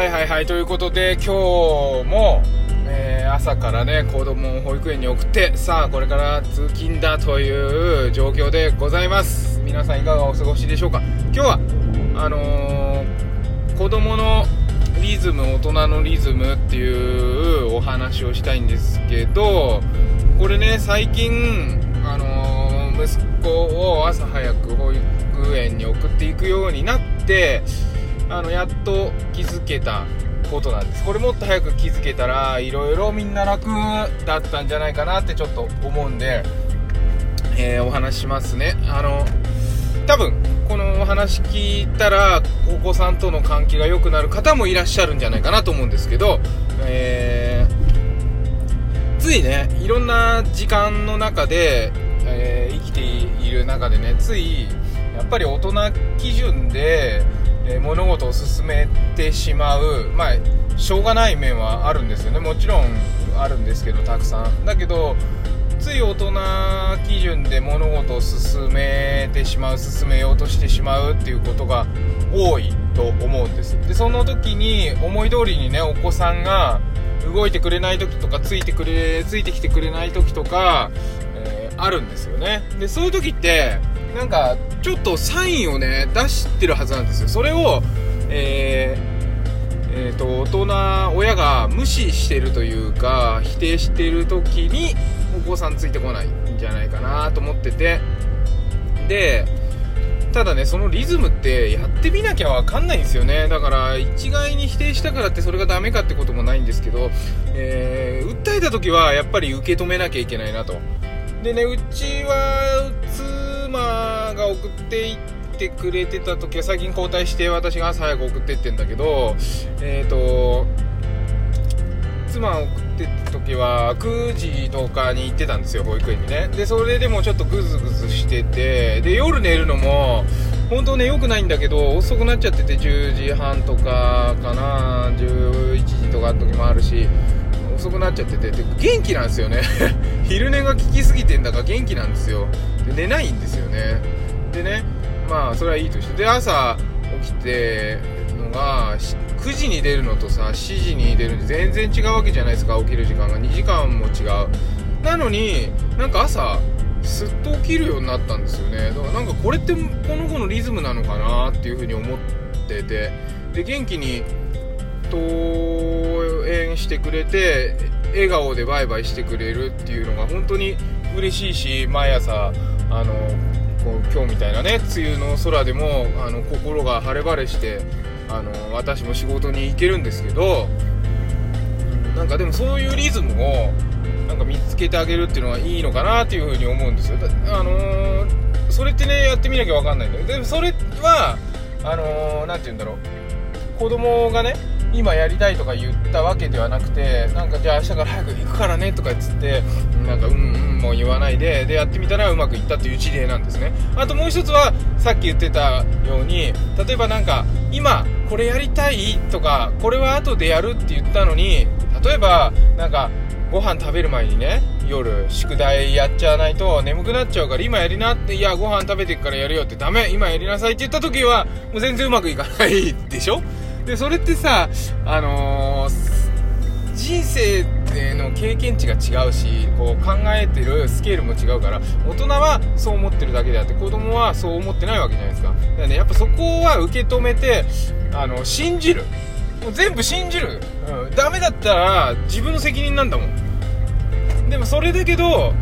はいはいはい。ということで今日も、えー、朝からね子供を保育園に送ってさあこれから通勤だという状況でございます。皆さんいかがお過ごしでしょうか？今日はあのー、子供のリズム大人のリズムっていうお話をしたいんですけどこれね最近あのー、息子を朝早く保育園に送っていくようになってあのやっと気づけたことなんです。これもっと早く気づけたらいろいろみんな楽だったんじゃないかなってちょっと思うんで、えー、お話しますね。あの多分このお話聞いたらお子さんとの関係が良くなる方もいらっしゃるんじゃないかなと思うんですけど、えー、ついねいろんな時間の中で、えー、生きている中でねついやっぱり大人基準でえー、物事を進めてしまう、まあ、しょうがない面はあるんですよね。もちろんあるんですけどたくさん。だけどつい大人基準で物事を進めてしまう進めようとしてしまうっていうことが多いと思うんです。でその時に思い通りにねお子さんが動いてくれない時とかついてくれついてきてくれない時とか、えー、あるんですよね。でそういう時ってなんかちょっとサインをね出してるはずなんですよ。それをえー、えー、と大人親が無視してるというか否定してる時にお子さんついてこないんじゃないかなと思ってて。でただねそのリズムってやってみなきゃ分かんないんですよね。だから一概に否定したからってそれがダメかってこともないんですけど、えー、訴えた時はやっぱり受け止めなきゃいけないなと。でねうちは妻が送っていってくれてた時は最近交代して私が朝早く送っていってんだけどえっ、ー、と妻を送ってった時は9時とかに行ってたんですよ保育園にね。でそれでもちょっとグズグズしててで夜寝るのも本当ね良くないんだけど遅くなっちゃってて10時半とかかな11時とかの時もあるし遅くなっちゃっててで元気なんですよね。昼寝が効きすぎてんだから元気なんですよ。で寝ないんですよね。でねまあそれはいいとして。で朝起きてのが9時に出るのとさ7時に出るの全然違うわけじゃないですか起きる時間が。2時間も違う。なのになんか朝すっと起きるようになったんですよね。だからなんかこれってこの子のリズムなのかなっていうふうに思ってて。で元気にとしてくれて笑顔でバイバイしてくれるっていうのが本当に嬉しいし毎朝あのこう今日みたいなね梅雨の空でもあの心が晴れ晴れしてあの私も仕事に行けるんですけどなんかでもそういうリズムをなんか見つけてあげるっていうのはいいのかなっていうふうに思うんですよ。あのー、それってねやってみなきゃ分かんないんだよ。でもそれはあの何、ー、て言うんだろう。子供がね今やりたいとか言ったわけではなくてなんかじゃあ明日から早く行くからねとかっつってなんかうんうんも言わないででやってみたらうまくいったっていう事例なんですね。あともう一つはさっき言ってたように例えばなんか今これやりたいとかこれは後でやるって言ったのに例えばなんかご飯食べる前にね夜宿題やっちゃわないと眠くなっちゃうから今やりなっていやご飯食べてからやるよってダメ今やりなさいって言った時はもう全然うまくいかないでしょ？でそれってさあのー、人生での経験値が違うしこう考えてるスケールも違うから大人はそう思ってるだけであって子供はそう思ってないわけじゃないですか。だからねやっぱそこは受け止めてあの信じる。もう全部信じる、うん、ダメだったら自分の責任なんだもん。でもそれだけど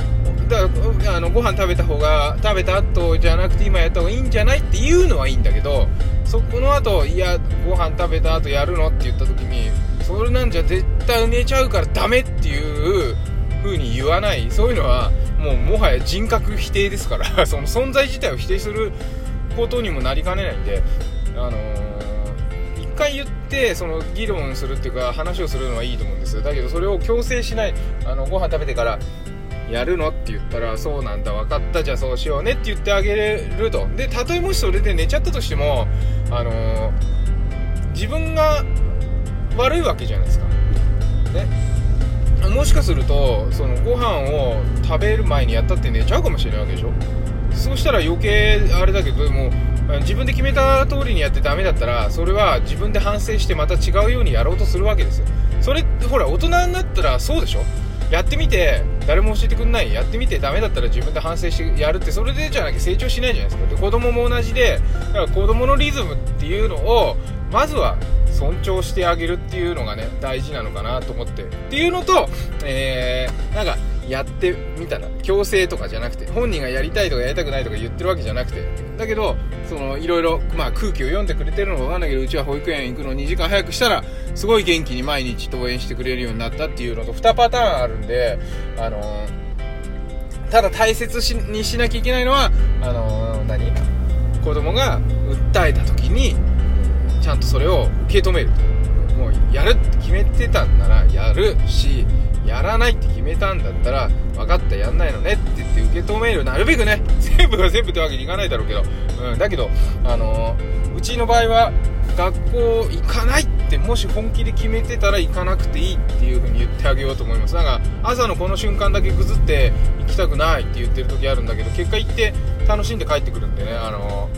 だからあのご飯食べた方が食べた後じゃなくて今やった方がいいんじゃないっていうのはいいんだけどそこの後いやご飯食べた後やるのって言った時にそれなんじゃ絶対寝ちゃうからダメっていう風に言わない。そういうのはもうもはや人格否定ですから その存在自体を否定することにもなりかねないんであのー、一回言ってその議論するっていうか話をするのはいいと思うんですだけどそれを強制しないあのご飯食べてからやるの？って言ったらそうなんだ分かったじゃあそうしようねって言ってあげれると。でたとえもしそれで寝ちゃったとしてもあのー、自分が悪いわけじゃないですか。ね。もしかするとそのご飯を食べる前にやったって寝ちゃうかもしれないわけでしょ。そうしたら余計あれだけどもう自分で決めた通りにやってダメだったらそれは自分で反省してまた違うようにやろうとするわけですよ。それってほら大人になったらそうでしょ。やってみて誰も教えてくんない。やってみてダメだったら自分で反省してやるってそれでじゃなきゃ成長しないじゃないですか。で子供も同じでだから子供のリズムっていうのをまずは尊重してあげるっていうのがね大事なのかなと思って。っていうのと、えー、なんかやってみたら強制とかじゃなくて本人がやりたいとかやりたくないとか言ってるわけじゃなくて。だけどそのいろいろ、まあ、空気を読んでくれてるのか分かんないけどうちは保育園行くの2時間早くしたらすごい元気に毎日登園してくれるようになったっていうのと2パターンあるんであのー、ただ大切にしなきゃいけないのはあのー、何？子供が訴えた時にちゃんとそれを受け止めるもうやるって決めてたんならやるしやらないって決めたんだったら分かったやんないのねって言って受け止める。なるべくね 全部が全部ってわけにいかないだろうけど、うん、だけど、あのー、うちの場合は学校行かないってもし本気で決めてたら行かなくていいっていう風に言ってあげようと思います。だから朝のこの瞬間だけぐずって行きたくないって言ってる時あるんだけど結果行って楽しんで帰ってくるんでね、あの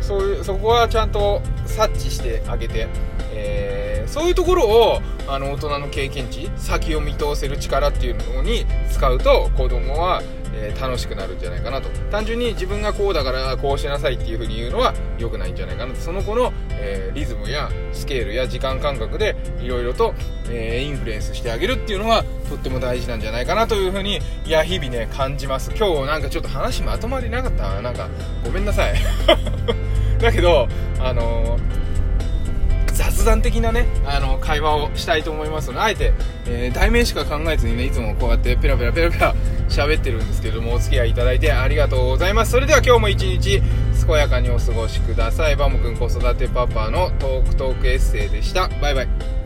ー、そういうそこはちゃんと察知してあげて、えーそういうところをあの大人の経験値先を見通せる力っていうのに使うと子供は、えー、楽しくなるんじゃないかなと。単純に自分がこうだからこうしなさいっていう風に言うのは良くないんじゃないかなと。その子の、えー、リズムやスケールや時間感覚でいろいろと、えー、インフルエンスしてあげるっていうのはとっても大事なんじゃないかなという風にいや日々ね感じます。今日なんかちょっと話まとまりなかったなんかごめんなさい。だけどあのー雑談的なね、あの、会話をしたいと思いますので、あえて、えー、題名しか考えずにね、いつもこうやってペラペラペラペラ喋ってるんですけども、お付き合いいただいてありがとうございます。それでは今日も一日、健やかにお過ごしください。バモくん子育てパパのトークトークエッセイでした。バイバイ。